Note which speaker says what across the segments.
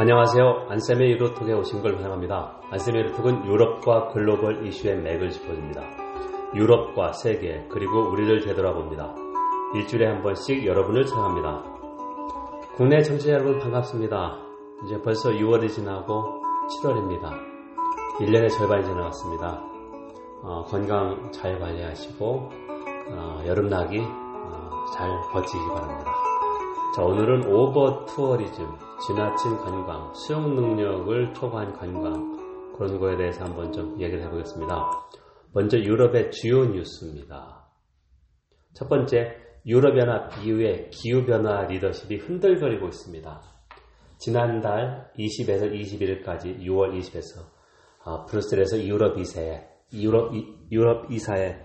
Speaker 1: 안녕하세요. 안쌤의 유로톡에 오신 걸 환영합니다. 안쌤의 유로톡은 유럽과 글로벌 이슈의 맥을 짚어줍니다. 유럽과 세계 그리고 우리를 되돌아봅니다. 일주일에 한 번씩 여러분을 찾아갑니다. 국내 청취자 여러분 반갑습니다. 이제 벌써 6월이 지나고 7월입니다. 1년의 절반이 지나갔습니다. 어, 건강 잘 관리하시고 어, 여름나기 어, 잘 버티시기 바랍니다. 자, 오늘은 오버 투어리즘, 지나친 관광, 수용 능력을 초과한 관광 그런 거에 대해서 한번 좀 얘기를 해보겠습니다. 먼저 유럽의 주요 뉴스입니다. 첫 번째, 유럽연합 EU의 기후변화 리더십이 흔들거리고 있습니다. 지난달 20에서 21일까지 6월 20에서 어, 브뤼셀에서 유럽 이사회, 유럽, 유럽 이사회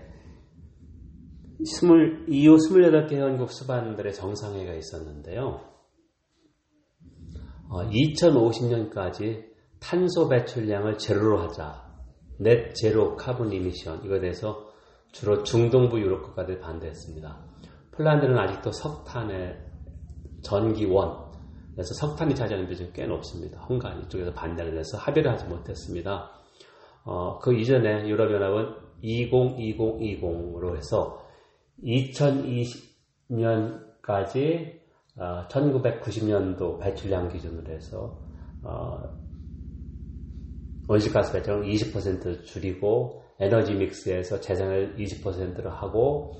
Speaker 1: 20, EU 28개 회원국 수반들의 정상회의가 있었는데요. 어, 2050년까지 탄소 배출량을 제로로 하자. net zero carbon emission 이거에 대해서 주로 중동부 유럽 국가들이 반대했습니다. 폴란드는 아직도 석탄의 전기원 그래서 석탄이 차지하는 비중이 꽤 높습니다. 헝가리 이쪽에서 반대를 해서 합의를 하지 못했습니다. 어, 그 이전에 유럽연합은 2020-2020으로 해서 2020년까지 어, 1990년도 배출량 기준으로 해서 어, 온실가스 배출을 20% 줄이고 에너지 믹스에서 재생을 20%로 하고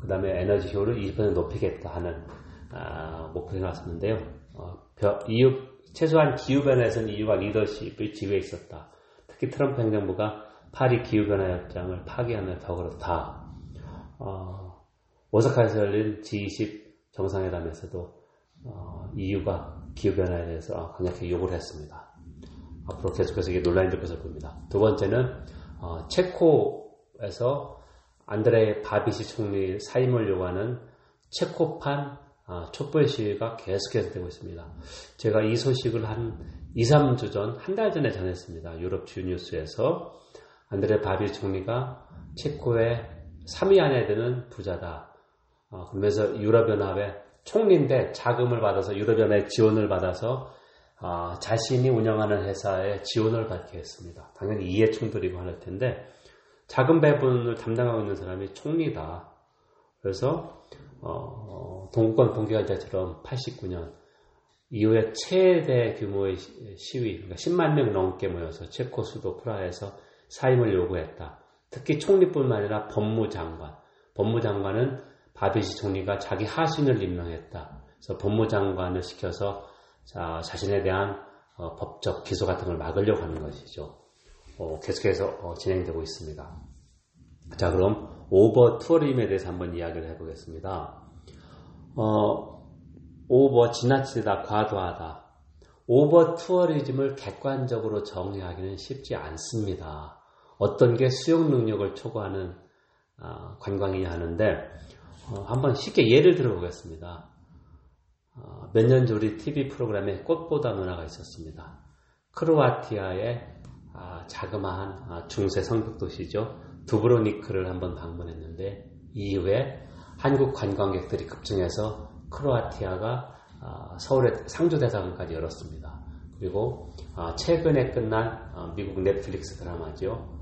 Speaker 1: 그 다음에 에너지 효율을 20% 높이겠다 하는 아, 목표를 나왔었는데요. 어, 이유, 최소한 기후변화에서는 EU가 리더십을 지휘해 있었다. 특히 트럼프 행정부가 파리 기후변화 협정을 파기하는 덕으로 다 어, 오사카에서 열린 G20 정상회담에서도 어, EU가 기후변화에 대해서 강력하게 요구를 했습니다. 앞으로 계속해서 이게 논란이 될 것을 봅니다. 두 번째는 어, 체코에서 안드레 바비시 총리 사임을 요구하는 체코판 어, 촛불 시위가 계속해서 되고 있습니다. 제가 이 소식을 한 2, 3주 전, 한 달 전에 전했습니다. 유럽 주뉴스에서 안드레 바비 총리가 체코의 3위 안에 드는 부자다. 어, 그러면서 유럽연합의 총리인데 자금을 받아서 유럽연합의 지원을 받아서 어, 자신이 운영하는 회사에 지원을 받게 했습니다. 당연히 이해 충돌이고 할 텐데 자금 배분을 담당하고 있는 사람이 총리다. 그래서 어, 동구권 봉기환자처럼 89년 이후에 최대 규모의 시위, 그러니까 10만 명 넘게 모여서 체코 수도 프라하에서 사임을 요구했다. 특히 총리뿐만 아니라 법무장관, 법무장관은 바비시 총리가 자기 하신을 임명했다. 그래서 법무장관을 시켜서 자, 자신에 대한 어, 법적 기소 같은 걸 막으려고 하는 것이죠. 어, 계속해서 어, 진행되고 있습니다. 자, 그럼 overtourism에 대해서 한번 이야기를 해보겠습니다. 어, over 지나치다, 과도하다. overtourism을 객관적으로 정의하기는 쉽지 않습니다. 어떤 게 수용 능력을 초과하는 어, 관광이냐 하는데 어, 한번 쉽게 예를 들어보겠습니다. 어, 몇년 전 우리 TV 프로그램에 꽃보다 누나가 있었습니다. 크로아티아의 아, 자그마한 아, 중세 성벽 도시죠. 두브로브니크를 한번 방문했는데 이후에 한국 관광객들이 급증해서 크로아티아가 아, 서울의 상주대사관까지 열었습니다. 그리고 최근에 끝난 미국 넷플릭스 드라마죠.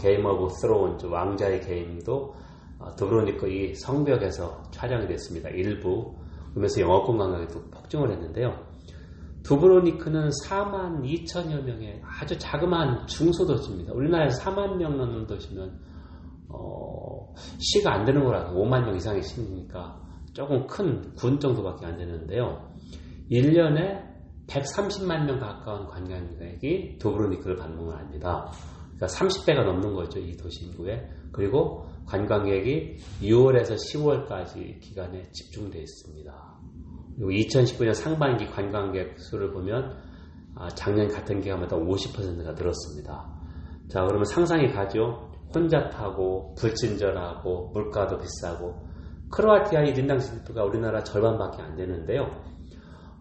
Speaker 1: Game of Thrones 왕자의 게임도 두브로브니크 이 성벽에서 촬영이 됐습니다. 일부 그러면서 영어권 관광에도 폭증을 했는데요. 두브로니크는 4만 2천여 명의 아주 자그마한 중소도시입니다. 우리나라에서 4만 명 넘는 도시면 어, 시가 안 되는 거라 5만 명 이상의 시니까 조금 큰 군 정도밖에 안 되는데요. 1년에 130만 명 가까운 관광객이 두브로니크를 방문을 합니다. 그러니까 30배가 넘는 거죠, 이 도시 인구에. 그리고 관광객이 6월에서 10월까지 기간에 집중되어 있습니다. 그리고 2019년 상반기 관광객 수를 보면 아, 작년 같은 기간마다 50%가 늘었습니다. 자, 그러면 상상이 가죠? 혼자 타고, 불친절하고, 물가도 비싸고, 크로아티아 이인당 GDP가 우리나라 절반밖에 안 되는데요.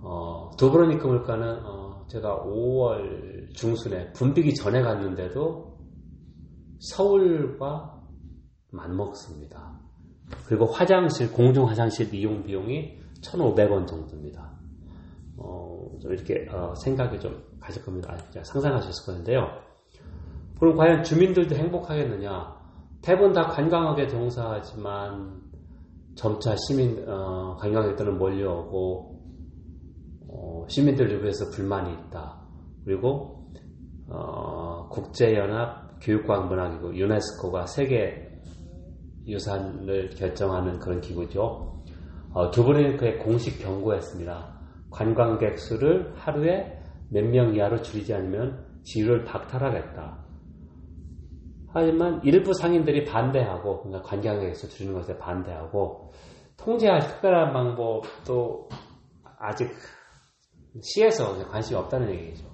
Speaker 1: 어, 두브로니크 물가는 어, 제가 5월 중순에 분비기 전에 갔는데도 서울과 맞먹습니다. 그리고 화장실, 공중 화장실 이용 비용이 1,500원 정도입니다. 어, 좀 이렇게 어, 생각을 좀 가질 겁니다. 상상하셨을 건데요. 그럼 과연 주민들도 행복하겠느냐? 대부분 다 관광업에 종사하지만 점차 시민 어, 관광객들은 몰려오고 어, 시민들 일부에서 불만이 있다. 그리고 어, 국제연합 교육과학문화기구 유네스코가 세계 유산을 결정하는 그런 기구죠. 어, 두브르니크의 공식 경고했습니다. 관광객 수를 하루에 몇 명 이하로 줄이지 않으면 지유를 박탈하겠다. 하지만 일부 상인들이 반대하고 그러니까 관광객 수 줄이는 것에 반대하고 통제할 특별한 방법도 아직 시에서 관심이 없다는 얘기죠.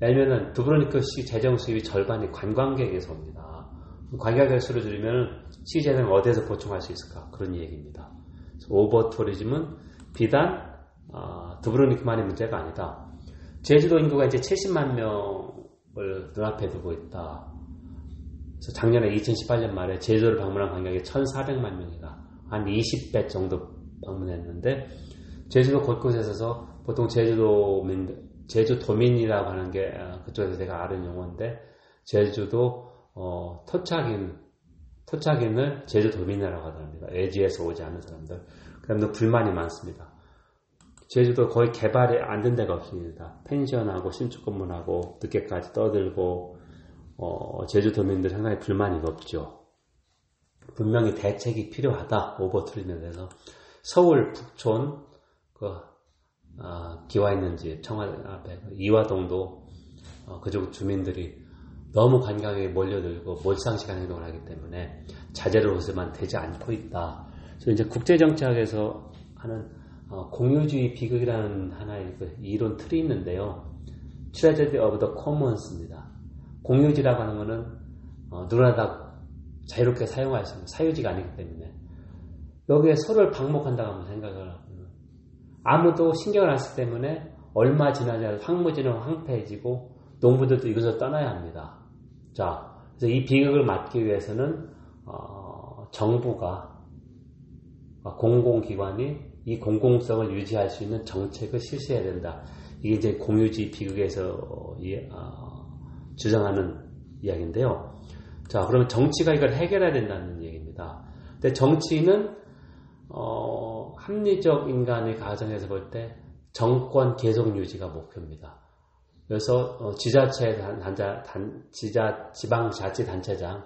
Speaker 1: 왜냐면은 두브로니크 시 재정 수입이 절반이 관광객에서 옵니다. 관광객 수를 줄이면 시 재정을 어디에서 보충할 수 있을까? 그런 얘기입니다. 오버 투리즘은 비단 어, 두브로니크만의 문제가 아니다. 제주도 인구가 이제 70만 명을 눈앞에 두고 있다. 그래서 작년에 2018년 말에 제주도를 방문한 관객이 1,400만 명이다. 한 20배 정도 방문했는데 제주도 곳곳에서 보통 제주도민 제주도민이라고 하는 게 어, 그쪽에서 제가 아는 용어인데 제주도 어, 토착인 토착인을 제주도민이라고 하답니다. 외지에서 오지 않은 사람들. 그 다음에 불만이 많습니다. 제주도 거의 개발이 안 된 데가 없습니다. 펜션하고 신축 건물하고 늦게까지 떠들고 어, 제주도민들 상당히 불만이 높죠. 분명히 대책이 필요하다. 오버트리면에서 서울 북촌 그 어, 기와 있는 집 청와대 앞에 그 이화동도 어, 그쪽 주민들이 너무 관광에 몰려들고 몰상식한 행동을 하기 때문에 자제를 요청하지만 되지 않고 있다. 그래서 이제 국제정치에서 하는 어, 공유지의 비극이라는 하나의 그 이론 틀이 있는데요. tragedy of the commons입니다. 공유지라고 하는 것은 어, 누구나 다 자유롭게 사용할 수 있는 사유지가 아니기 때문에 여기에 서로를 방목한다고 한번 생각을 하고 아무도 신경을 안 쓰기 때문에 얼마 지나지 않아 황무지는 황폐해지고 농부들도 이것을 떠나야 합니다. 자, 그래서 이 비극을 막기 위해서는 어, 정부가 어, 공공기관이 이 공공성을 유지할 수 있는 정책을 실시해야 된다. 이게 이제 공유지 비극에서 어, 주장하는 이야기인데요. 자, 그러면 정치가 이걸 해결해야 된다는 얘기입니다. 근데 정치는 어, 합리적 인간의 가정에서 볼 때 정권 계속 유지가 목표입니다. 그래서 어, 지자체 단자 단, 지자 지방자치단체장,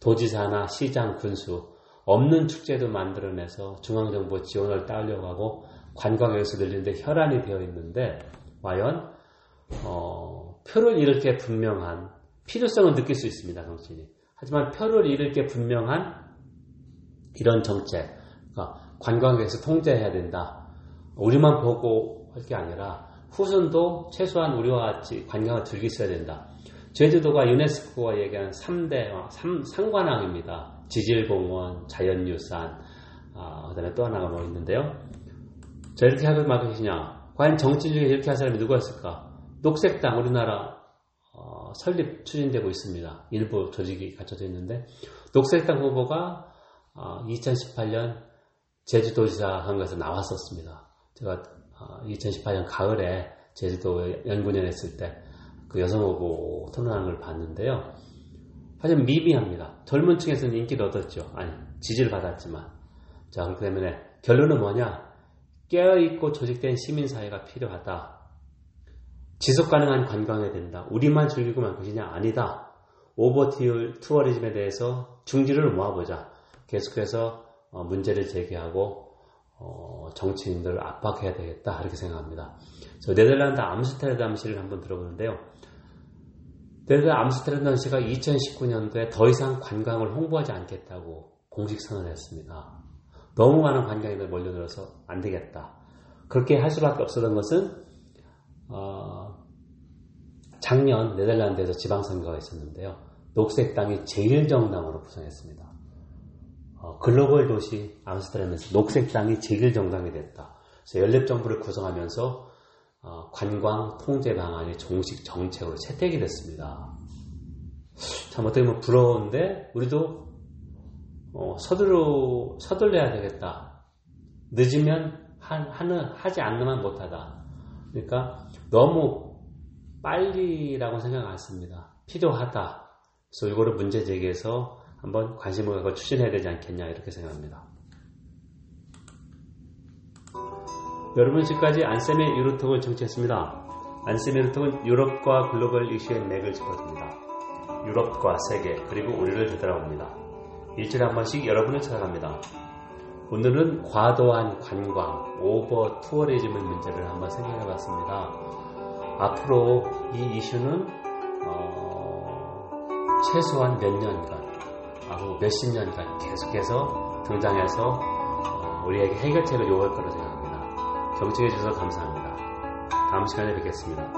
Speaker 1: 도지사나 시장, 군수 없는 축제도 만들어내서 중앙정부 지원을 따려고 하고 관광객 수 늘리는데 혈안이 되어 있는데 과연 어, 표를 잃을 게 분명한 필요성을 느낄 수 있습니다 정치인이 하지만 표를 잃을 게 분명한 이런 정책 그러니까 관광객에서 통제해야 된다. 우리만 보고 할 게 아니라 후손도 최소한 우리와 같이 관광을 있어야 된다. 제주도가 유네스코가 얘기하는 3대 3, 상관왕입니다. 지질공원, 자연유산, 아, 그 다음에 또 하나가 뭐 있는데요. 자, 이렇게 하면 말이냐. 과연 정치 중에 이렇게 할 사람이 누구였을까? 녹색당, 우리나라 어, 설립 추진되고 있습니다. 일부 조직이 갖춰져 있는데, 녹색당 후보가 어, 2018년 제주도지사 한것에서 나왔었습니다. 제가 2018년 어, 가을에 제주도 연구년 했을 때 그 여성 후보 토론하는 걸 봤는데요. 하지만 미비합니다. 젊은 층에서는 인기를 얻었죠. 아니, 지지를 받았지만. 자, 그렇기 때문에 결론은 뭐냐? 깨어있고 조직된 시민사회가 필요하다. 지속 가능한 관광이 된다. 우리만 즐기고만 것이냐? 아니다. 오버 투어리즘에 대해서 중지를 모아보자. 계속해서 어, 문제를 제기하고 어, 정치인들을 압박해야 되겠다 이렇게 생각합니다. 저 네덜란드 암스테르담 시를 한번 들어보는데요. 네덜란드 암스테르담 시가 2019년도에 더 이상 관광을 홍보하지 않겠다고 공식 선언했습니다. 너무 많은 관광객들 몰려들어서 안 되겠다. 그렇게 할 수밖에 없었던 것은 어, 작년 네덜란드에서 지방선거가 있었는데요. 녹색당이 제일정당으로 구성했습니다. 어, 글로벌 도시 암스테르담에서 녹색당이 제일 정당이 됐다. 그래서 연립 정부를 구성하면서 어, 관광 통제 방안이 정식 정책으로 채택이 됐습니다. 참 어떻게 보면 부러운데 우리도 어, 서둘러 서둘러야 되겠다. 늦으면 한, 하는 하지 않으면 못하다. 그러니까 너무 빨리라고 생각 안 씁니다. 필요하다. 그래서 이거를 문제 제기해서 한번 관심을 갖고 추진해야 되지 않겠냐 이렇게 생각합니다. 여러분 지금까지 안쌤의 유로톡을 청취했습니다. 안쌤의 유로톡은 유럽과 글로벌 이슈의 맥을 짚어줍니다. 유럽과 세계 그리고 우리를 되돌아봅니다. 일주일에 한 번씩 여러분을 찾아갑니다. 오늘은 과도한 관광, 오버 투어리즘의 문제를 한번 생각해 봤습니다. 앞으로 이 이슈는 어, 최소한 몇 년간, 아후 몇십 년간 계속해서 등장해서 어, 우리에게 해결책을 요구할 거라 생각합니다. 경청해 주셔서 감사합니다. 다음 시간에 뵙겠습니다.